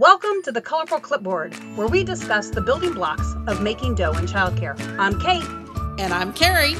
Welcome to the Colorful Clipboard, where we discuss the building blocks of making dough in childcare. I'm Kate. And I'm Carrie.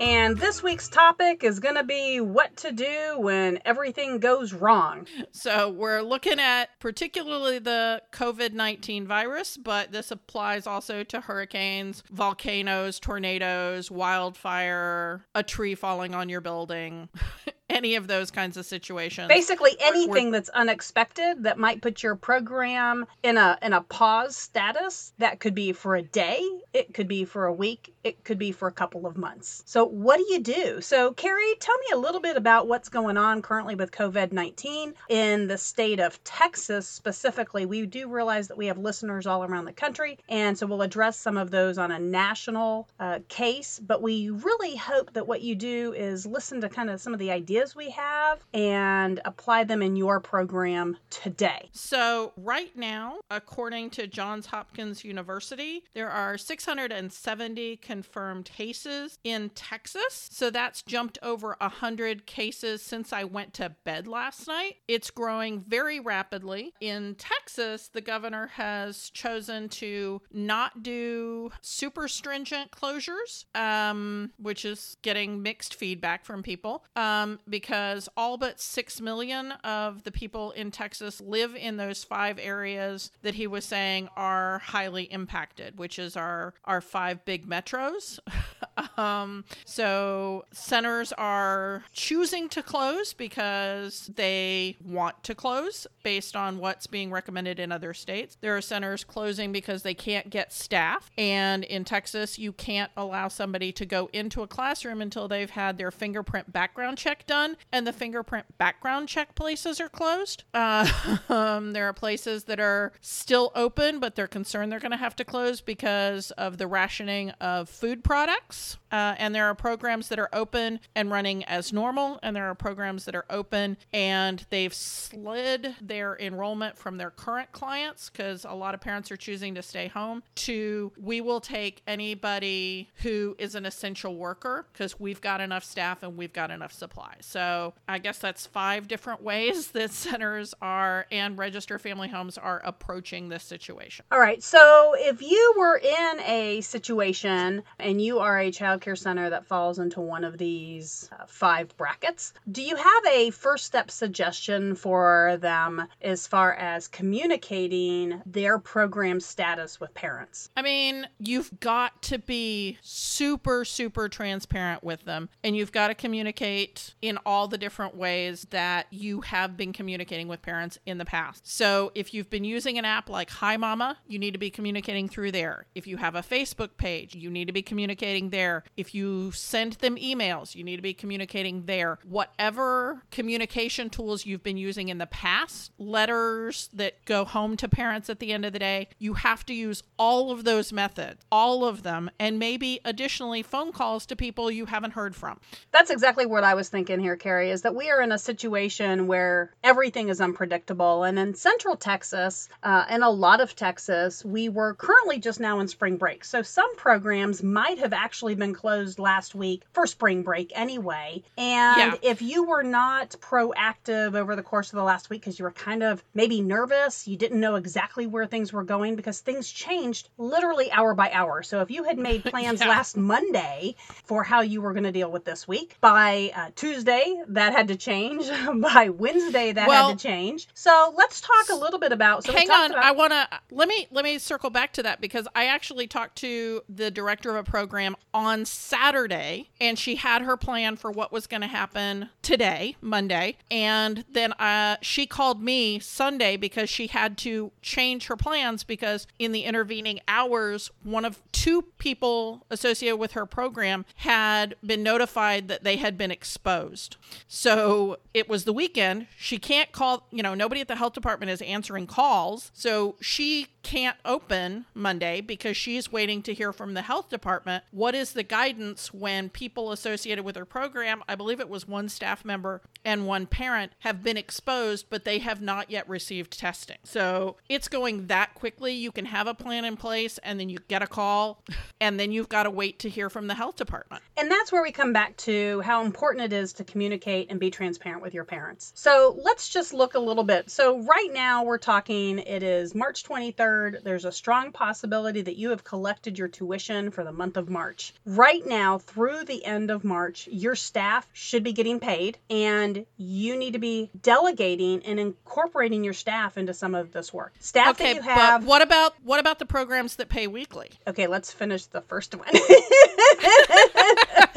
And this week's topic is going to be what to do when everything goes wrong. So, we're looking at particularly the COVID 19 virus, but this applies also to hurricanes, volcanoes, tornadoes, wildfire, a tree falling on your building. any of those kinds of situations. Basically anything that's unexpected that might put your program in a in a pause status. That could be for a day, it could be for a week, it could be for a couple of months. So what do you do? So Carrie, tell me a little bit about what's going on currently with COVID-19 in the state of Texas specifically. We do realize that we have listeners all around the country, and so we'll address some of those on a national uh, case, but we really hope that what you do is listen to kind of some of the ideas ideas we have and apply them in your program today. So, right now, according to Johns Hopkins University, there are 670 confirmed cases in Texas. So, that's jumped over 100 cases since I went to bed last night. It's growing very rapidly. In Texas, the governor has chosen to not do super stringent closures, um, which is getting mixed feedback from people. Um, because all but 6 million of the people in Texas live in those five areas that he was saying are highly impacted, which is our, our five big metros. um, so centers are choosing to close because they want to close based on what's being recommended in other states. There are centers closing because they can't get staff. And in Texas, you can't allow somebody to go into a classroom until they've had their fingerprint background check done done, and the fingerprint background check places are closed. Uh, um, there are places that are still open, but they're concerned they're going to have to close because of the rationing of food products. Uh, and there are programs that are open and running as normal, and there are programs that are open and they've slid their enrollment from their current clients because a lot of parents are choosing to stay home to we will take anybody who is an essential worker because we've got enough staff and we've got enough supplies. So I guess that's five different ways that centers are and register family homes are approaching this situation. All right. So if you were in a situation and you are a child care center that falls into one of these uh, five brackets. Do you have a first step suggestion for them as far as communicating their program status with parents? I mean, you've got to be super, super transparent with them, and you've got to communicate in all the different ways that you have been communicating with parents in the past. So if you've been using an app like HiMama, you need to be communicating through there. If you have a Facebook page, you need to be communicating there. If you send them emails, you need to be communicating there. Whatever communication tools you've been using in the past, letters that go home to parents at the end of the day, you have to use all of those methods, all of them, and maybe additionally phone calls to people you haven't heard from. That's exactly what I was thinking here, Carrie, is that we are in a situation where everything is unpredictable. And in central Texas uh, and a lot of Texas, we were currently just now in spring break. So some programs might have actually been closed last week for spring break anyway. And yeah. if you were not proactive over the course of the last week because you were kind of maybe nervous, you didn't know exactly where things were going because things changed literally hour by hour. So if you had made plans yeah. last Monday for how you were going to deal with this week, by uh, Tuesday that had to change, by Wednesday that well, had to change. So let's talk a little bit about. So hang on, about- I want to let me let me circle back to that because I actually talked to the director of a program on Saturday, and she had her plan for what was going to happen today, Monday. And then uh, she called me Sunday because she had to change her plans because in the intervening hours, one of two people associated with her program had been notified that they had been exposed. So it was the weekend. She can't call, you know, nobody at the health department is answering calls. So she can't open Monday because she's waiting to hear from the health department what is the guidance when people associated with their program, I believe it was one staff member and one parent, have been exposed, but they have not yet received testing. So it's going that quickly. You can have a plan in place and then you get a call and then you've got to wait to hear from the health department. And that's where we come back to how important it is to communicate and be transparent with your parents. So let's just look a little bit. So, right now, we're talking, it is March 23rd. There's a strong possibility that you have collected your tuition for the month of March. Right now, through the end of March, your staff should be getting paid, and you need to be delegating and incorporating your staff into some of this work. Staff okay, that you have. But what about what about the programs that pay weekly? Okay, let's finish the first one.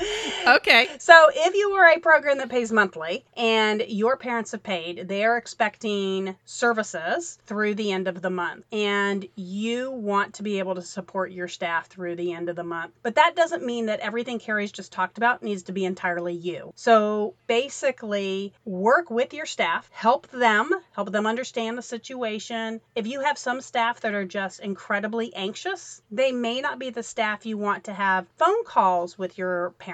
okay. So, if you are a program that pays monthly and your parents have paid, they are expecting services through the end of the month. And you want to be able to support your staff through the end of the month. But that doesn't mean that everything Carrie's just talked about needs to be entirely you. So, basically, work with your staff, help them, help them understand the situation. If you have some staff that are just incredibly anxious, they may not be the staff you want to have phone calls with your parents.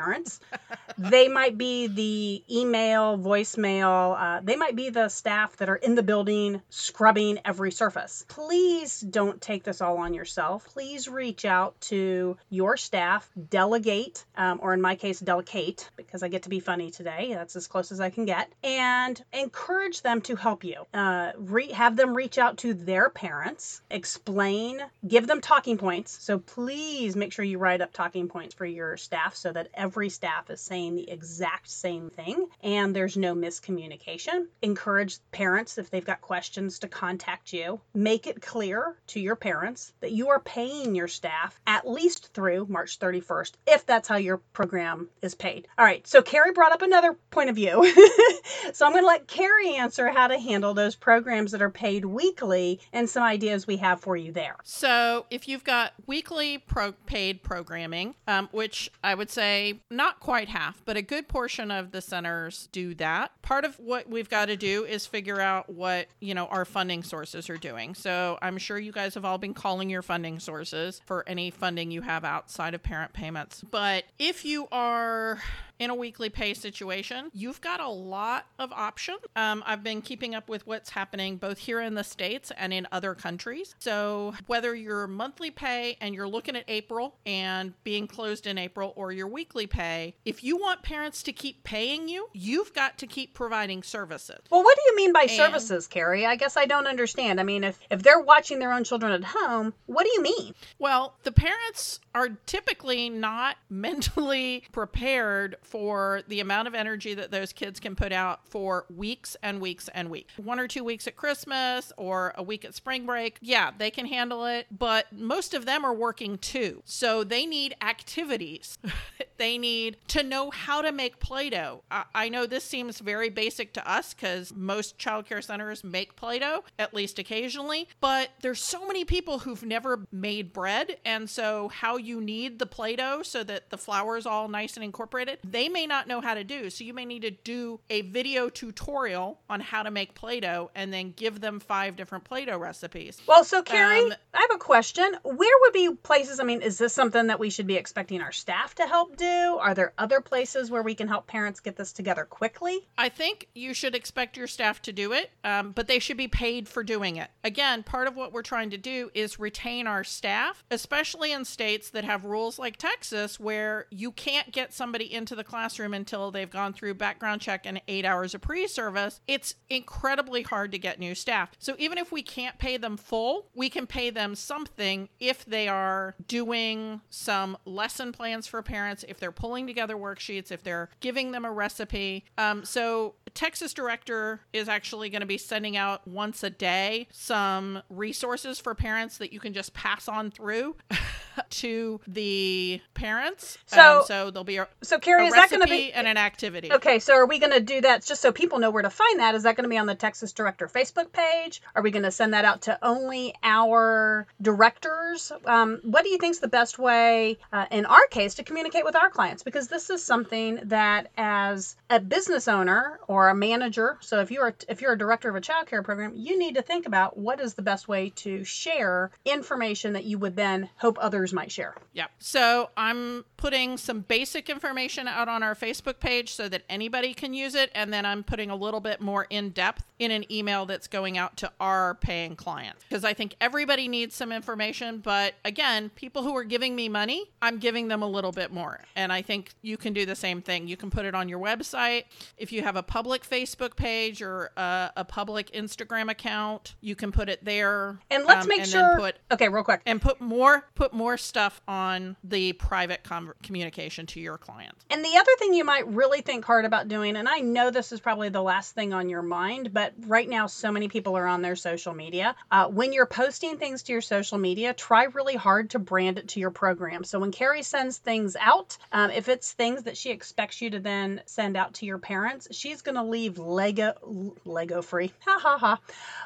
They might be the email, voicemail, uh, they might be the staff that are in the building scrubbing every surface. Please don't take this all on yourself. Please reach out to your staff, delegate, um, or in my case, delegate, because I get to be funny today. That's as close as I can get, and encourage them to help you. Uh, re- have them reach out to their parents, explain, give them talking points. So please make sure you write up talking points for your staff so that every staff is saying the exact same thing and there's no miscommunication. Encourage parents, if they've got questions, to contact you. Make it clear to your parents that you are paying your staff at least through March 31st, if that's how your program is paid. All right, so Carrie brought up another point of view. so I'm going to let Carrie answer how to handle those programs that are paid weekly and some ideas we have for you there. So if you've got weekly pro- paid programming, um, which I would say not quite half, but a good portion of the centers do that. Part of what we've got to do is figure out what, you know, our funding sources are doing. So I'm sure you guys have all been calling your funding sources for any funding you have outside of parent payments. But if you are in a weekly pay situation, you've got a lot of options. Um, I've been keeping up with what's happening both here in the States and in other countries. So, whether you're monthly pay and you're looking at April and being closed in April, or your weekly pay, if you want parents to keep paying you, you've got to keep providing services. Well, what do you mean by and, services, Carrie? I guess I don't understand. I mean, if, if they're watching their own children at home, what do you mean? Well, the parents are typically not mentally prepared for the amount of energy that those kids can put out for weeks and weeks and weeks. One or two weeks at Christmas or a week at spring break, yeah, they can handle it, but most of them are working too. So they need activities. they need to know how to make Play Doh. I-, I know this seems very basic to us because most childcare centers make Play Doh, at least occasionally, but there's so many people who've never made bread. And so, how you need the Play Doh so that the flour is all nice and incorporated, they may not know how to do. So you may need to do a video tutorial on how to make Play Doh and then give them five different Play Doh recipes. Well, so Carrie, um, I have a question. Where would be places? I mean, is this something that we should be expecting our staff to help do? Are there other places where we can help parents get this together quickly? I think you should expect your staff to do it, um, but they should be paid for doing it. Again, part of what we're trying to do is retain our staff, especially in states that have rules like Texas where you can't get somebody into the classroom until they've gone through background check and eight hours of pre service, it's incredibly hard to get new staff. So even if we can't pay them full, we can pay them something if they are doing some lesson plans for parents, if they're pulling together worksheets, if they're giving them a recipe. Um, so Texas director is actually going to be sending out once a day some resources for parents that you can just pass on through to the parents. So, um, so there'll be a, so Carrie, is that going to be and an activity? Okay, so are we going to do that just so people know where to find that? Is that going to be on the Texas Director Facebook page? Are we going to send that out to only our directors? Um, what do you think is the best way, uh, in our case, to communicate with our clients? Because this is something that, as a business owner or a manager, so if you're if you're a director of a child care program, you need to think about what is the best way to share information that you would then hope others might share. Yeah. So I'm putting some basic information out on our Facebook page so that anybody can use it. And then I'm putting a little bit more in depth in an email that's going out to our paying clients. Because I think everybody needs some information. But again, people who are giving me money, I'm giving them a little bit more. And I think you can do the same thing. You can put it on your website. If you have a public Facebook page or a, a public Instagram account, you can put it there. And let's um, make and sure. Put, okay, real quick. and put more put more stuff on the private com- communication to your clients. And the other thing you might really think hard about doing, and I know this is probably the last thing on your mind, but right now so many people are on their social media. Uh, when you're posting things to your social media, try really hard to brand it to your program. So when Carrie sends things out, um, if it's things that she expects you to then send out to your parents, she's going to leave Lego Lego free. Ha ha ha.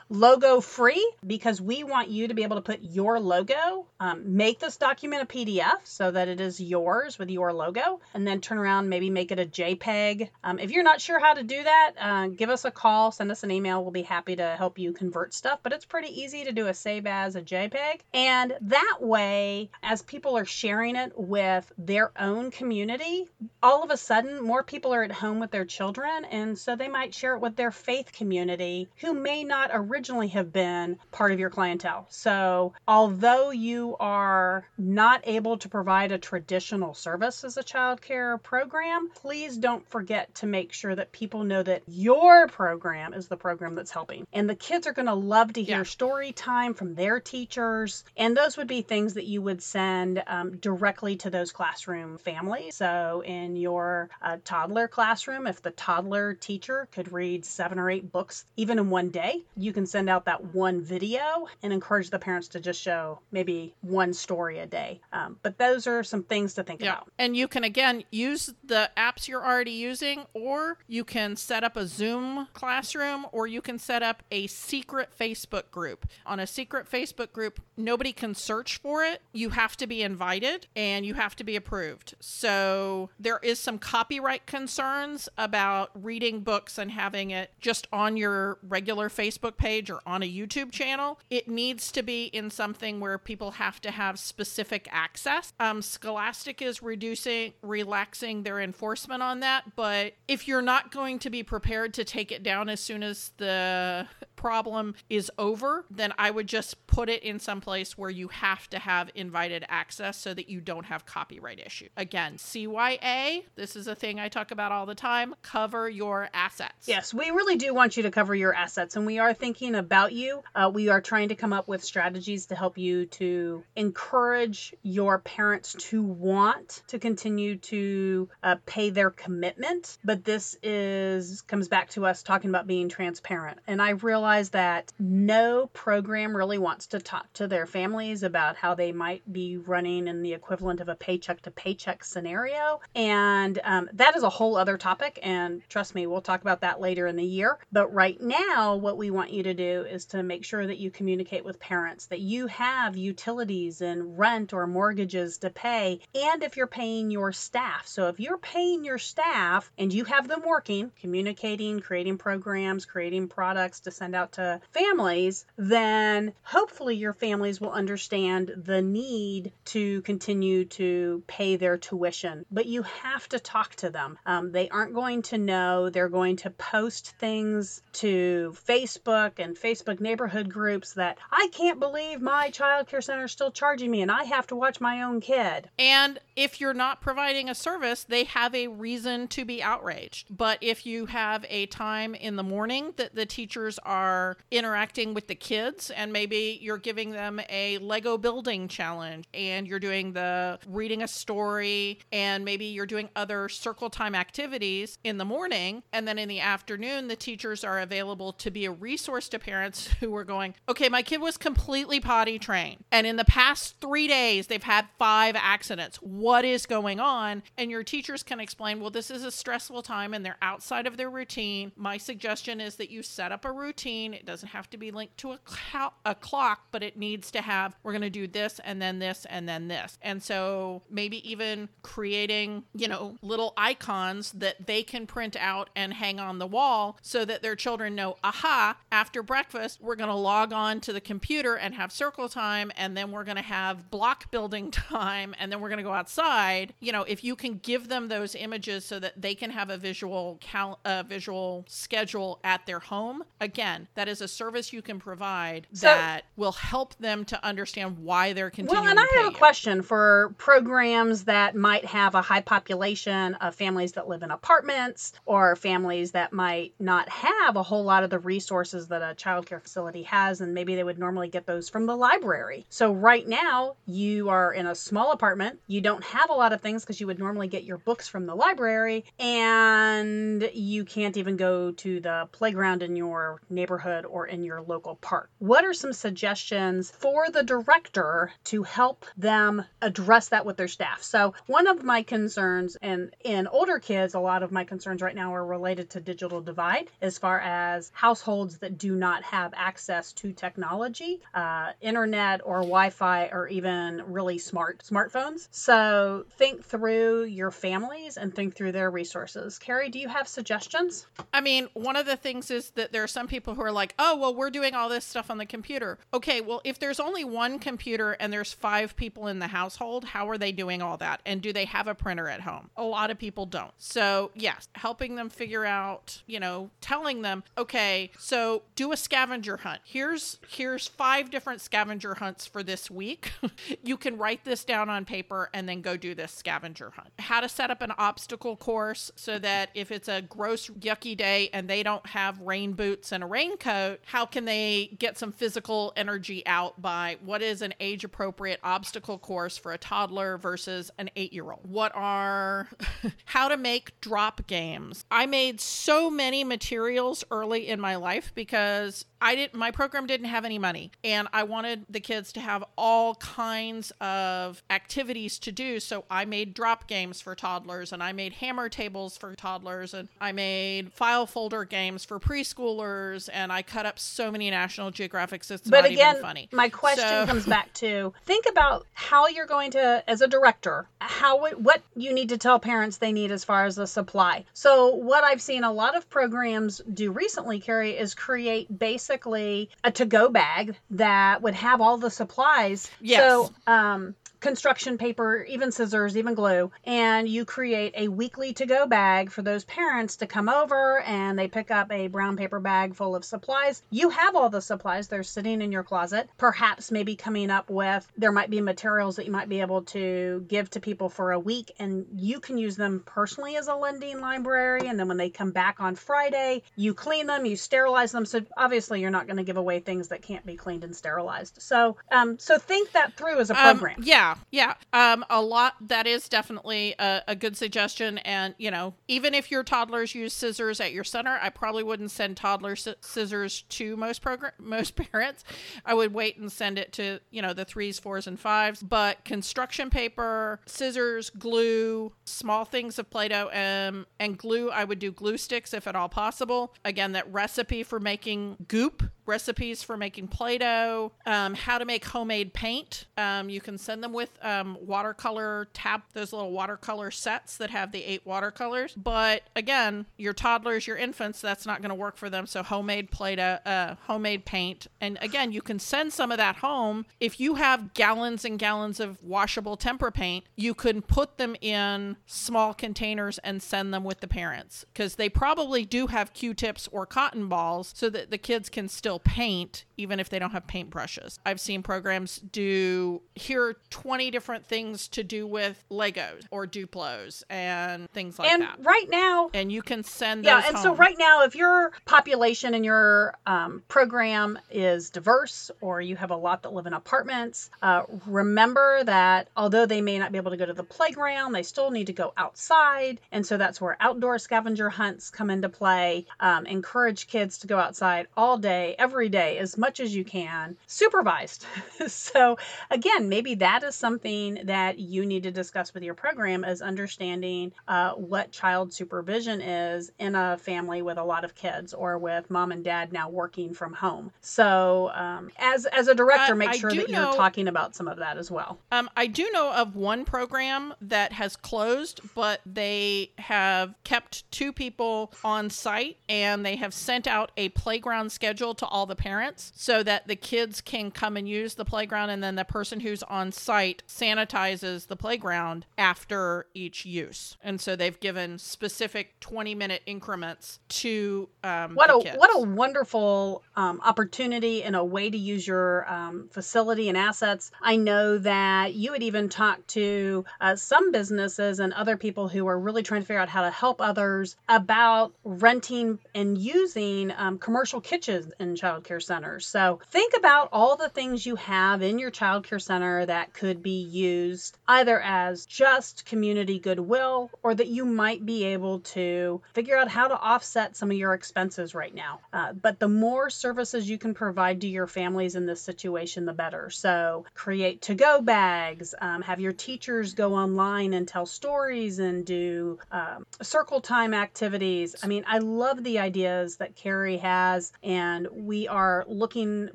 Logo free because we want you to be able to put your logo, um, make this document a PDF so that it is yours with your logo, and then turn around, maybe make it a JPEG. Um, if you're not sure how to do that, uh, give us a call, send us an email. We'll be happy to help you convert stuff, but it's pretty easy to do a save as a JPEG. And that way, as people are sharing it with their own community, all of a sudden, more people are at home with their children, and so they might share it with their faith community who may not originally have been part of your clientele. So, although you are not able to provide a traditional service as a child care program, please don't forget to make sure that people know that your program is the program that's helping. And the kids are going to love to hear Yeah. story time from their teachers. And those would be things that you would send um, directly to those classroom families. So, in your uh, toddler classroom, if the toddler teacher could read seven or eight books even in one day, you can send out that one video and encourage the parents to just show maybe one story a day. Um, but those are some things to think about. And you can again use the apps you're already using, or you can set up a Zoom classroom, or you can set up a secret Facebook group. On a secret Facebook group, nobody can search for it. You have to be invited and you have to be approved. So there is some copyright concerns about reading books and having it just on your regular Facebook page or on a YouTube channel. It needs to be in something where people have to have specific access. Um, Scholastic is reducing, relaxing their enforcement on that, but if you're not going to be prepared to take it down as soon as the problem is over, then I would just put it in some place where you have to have invited access so that you don't have copyright issue. Again, CYA, this is a thing I talk about all the time. Cover your assets. Yes, we really do want you to cover your assets, and we are thinking about you. Uh, we are trying to come up with strategies to help you to encourage your parents to want to continue to uh, pay their commitment. But this is comes back to us talking about being transparent, and I realize that no program really wants to talk to their families about how they might be running in the equivalent of a paycheck to paycheck scenario, and um, that is a whole other topic. And trust me, we'll talk about that later in the year. But right now, what we want you to do is to make sure that you communicate with parents that you have utilities and rent or mortgages to pay, and if you're paying your staff. So if you're paying your staff and you have them working, communicating, creating programs, creating products to send out to families, then hopefully your families will understand the need to continue to pay their tuition. But you have to talk to them. Um, they aren't going to know. They're going to post things to Facebook and Facebook neighborhood groups that I can't believe my child care center is still charging me and I have to watch my own kid. And if you're not providing a service, they have a reason to be outraged. But if you have a time in the morning that the teachers are interacting with the kids, and maybe you're giving them a Lego building challenge, and you're doing the reading a story, and maybe you're doing other circle time activities in the morning, and then in the afternoon, the teachers are available to be a resource to parents who are going, okay, my kid was completely potty trained, and in the past three days, they've had five accidents. What is going on? And your teachers can explain, well, this is a stressful time and they're outside of their routine. My suggestion is that you set up a routine routine. It doesn't have to be linked to a, cl- a clock, but it needs to have, we're going to do this and then this and then this. And so maybe even creating, you know, little icons that they can print out and hang on the wall so that their children know, aha, after breakfast, we're going to log on to the computer and have circle time. And then we're going to have block building time. And then we're going to go outside. You know, if you can give them those images so that they can have a visual cal- a visual schedule at their home, again, that is a service you can provide So- that will help them to understand why they're continuing Well, and I have a you. question for programs that might have a high population of families that live in apartments or families that might not have a whole lot of the resources that a childcare facility has, and maybe they would normally get those from the library. So, right now, you are in a small apartment, you don't have a lot of things because you would normally get your books from the library, and you can't even go to the playground in your neighborhood or in your local park. What are some suggestions for the director to help them address that with their staff? So, one of my concerns, and in older kids, a lot of my concerns right now are related to digital divide as far as households that do not have access to technology, uh, internet or Wi-Fi, or even really smart smartphones. So, think through your families and think through their resources. Carrie, do you have suggestions? I mean, one of the things is that there are some people who are like, oh, well, we're doing all this stuff on the computer. Okay, well, if there's only one computer and there's five people in the household, how are they doing all that? And do they have a printer at home? A lot of people don't. So, yes, helping them figure out, you know, telling them, okay, so do a scavenger hunt. Here's here's five different scavenger hunts for this week. you can write this down on paper and then go do this scavenger hunt. How to set up an obstacle course so that if it's a gross yucky day and they don't have rain boots and a raincoat, how can they get some physical energy out by what is an age appropriate obstacle course for a toddler versus an 8-year-old? What are how to make drop games? I made so many materials early in my life because I didn't my program didn't have any money and I wanted the kids to have all kinds of activities to do so I made drop games for toddlers and I made hammer tables for toddlers and I made file folder games for preschoolers and I cut up so many National Geographics it's but not again, even funny. my question So- comes back to think about how you're going to, as a director, how what you need to tell parents they need as far as the supply. So what I've seen a lot of programs do recently, Carrie, is create basically a to-go bag that would have all the supplies. Yes. So um, construction paper, even scissors, even glue, and you create a weekly to go bag for those parents to come over and they pick up a brown paper bag full of supplies. You have all the supplies, they're sitting in your closet. Perhaps maybe coming up with there might be materials that you might be able to give to people for a week and you can use them personally as a lending library. And then when they come back on Friday, you clean them, you sterilize them. So obviously you're not going to give away things that can't be cleaned and sterilized. So, um, so think that through as a Um, program. Yeah. Um, a lot that is definitely a, a good suggestion. And you know, even if your toddlers use scissors at your center, I probably wouldn't send toddler scissors to most program most parents. I would wait and send it to you know the threes, fours, and fives. But construction paper, scissors, glue, small things of Play-Doh, um, and glue. I would do glue sticks if at all possible. Again, that recipe for making goop recipes for making Play-Doh, um, how to make homemade paint. Um, you can send them with um, watercolor tab, those little watercolor sets that have the eight watercolors. But again, your toddlers, your infants, that's not going to work for them. So homemade Play-Doh, uh, homemade paint, and again, you can send some of that home. If you have gallons and gallons of washable tempera paint, you can put them in small containers and send them with the parents because they probably do have Q-tips or cotton balls so that the kids can still paint even if they don't have paintbrushes. I've seen programs do here are 20 different things to do with Legos or Duplos and things like and that. And right now, And you can send yeah, and so right now, if your population in your um, program is diverse or you have a lot that live in apartments, uh, remember that although they may not be able to go to the playground, they still need to go outside. And so that's where outdoor scavenger hunts come into play. Um, encourage kids to go outside all day, every day as much as you can, supervised. so, again, maybe that is something that you need to discuss with your program is understanding uh, what child supervision is in a family with a lot of kids or with mom and dad now working from home. So, um, as as a director, Uh, make sure that you're talking about some of that as well. Um, I do know of one program that has closed, but they have kept two people on site and they have sent out a playground schedule to all the parents so that the kids can come and use the playground and then the person who's on site sanitizes the playground after each use. And so they've given specific 20 minute increments to um, What a kids. what a wonderful um, opportunity and a way to use your um, facility and assets. I know that you had even talked to uh, some businesses and other people who are really trying to figure out how to help others about renting and using um, commercial kitchens in childcare centers. So think about all the things you have in your childcare center that could be used either as just community goodwill or that you might be able to figure out how to offset some of your expenses right now. Uh, but the more services you can provide to your families in this situation, the better. So create to go bags, um, have your teachers go online and tell stories and do um, circle time activities. I mean, I love the ideas that Carrie has, and we are looking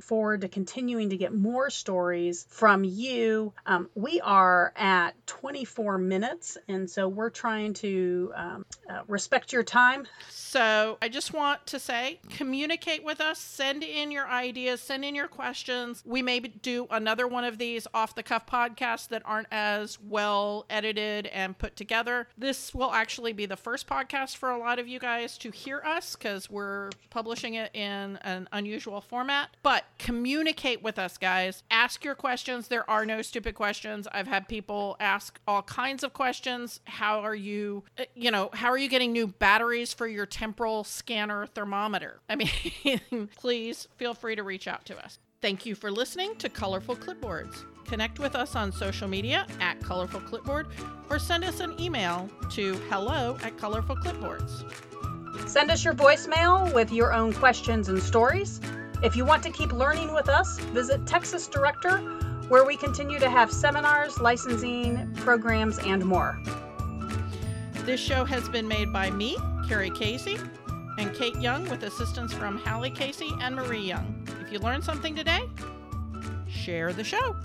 forward to continuing to get more stories from you. Um, we are at 24 minutes, and so we're trying to um, uh, respect your time. So I just want to say communicate with us, send in your ideas, send in your questions. We may do another one of these off the cuff podcasts that aren't as well edited and put together. This will actually be the first podcast for a lot of you guys to hear us because we're publishing it in an unusual format. But communicate with us, guys. Ask your questions. There are no stupid questions. I've had people ask all kinds of questions. How are you, uh, you know, how are you getting new batteries for your temporal scanner thermometer? I mean, please feel free to reach out to us. Thank you for listening to Colorful Clipboards. Connect with us on social media at Colorful Clipboard or send us an email to hello at Colorful Clipboards. Send us your voicemail with your own questions and stories. If you want to keep learning with us, visit Texas Director, where we continue to have seminars, licensing, programs, and more. This show has been made by me, Carrie Casey, and Kate Young with assistance from Hallie Casey and Marie Young. If you learned something today, share the show.